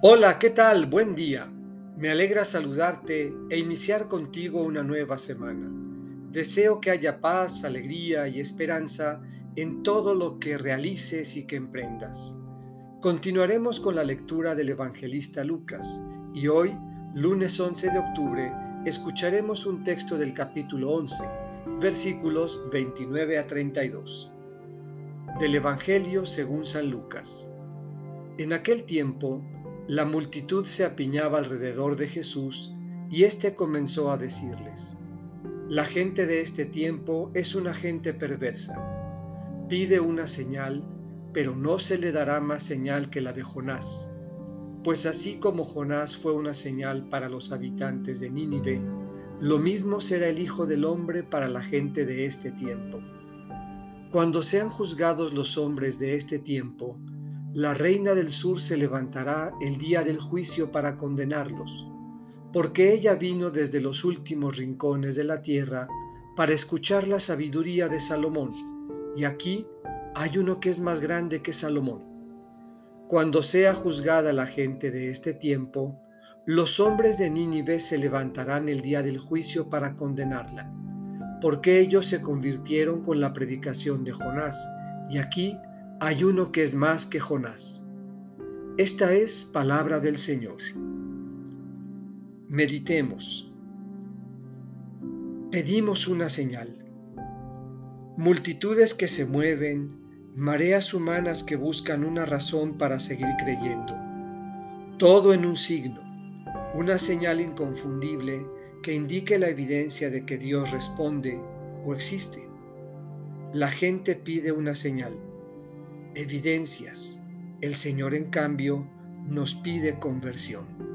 Hola, ¿qué tal? Buen día. Me alegra saludarte e iniciar contigo una nueva semana. Deseo que haya paz, alegría y esperanza en todo lo que realices y que emprendas. Continuaremos con la lectura del evangelista Lucas y hoy, lunes 11 de octubre, escucharemos un texto del capítulo 11, versículos 29 a 32. Del Evangelio según San Lucas. En aquel tiempo, la multitud se apiñaba alrededor de Jesús y éste comenzó a decirles, La gente de este tiempo es una gente perversa. Pide una señal, pero no se le dará más señal que la de Jonás. Pues así como Jonás fue una señal para los habitantes de Nínive, lo mismo será el Hijo del Hombre para la gente de este tiempo. Cuando sean juzgados los hombres de este tiempo, la reina del sur se levantará el día del juicio para condenarlos, porque ella vino desde los últimos rincones de la tierra para escuchar la sabiduría de Salomón, y aquí hay uno que es más grande que Salomón. Cuando sea juzgada la gente de este tiempo, los hombres de Nínive se levantarán el día del juicio para condenarla, porque ellos se convirtieron con la predicación de Jonás, y aquí hay uno que es más que Jonás. Esta es palabra del Señor. Meditemos. Pedimos una señal. Multitudes que se mueven, mareas humanas que buscan una razón para seguir creyendo. Todo en un signo, una señal inconfundible que indique la evidencia de que Dios responde o existe. La gente pide una señal evidencias. El Señor, en cambio, nos pide conversión.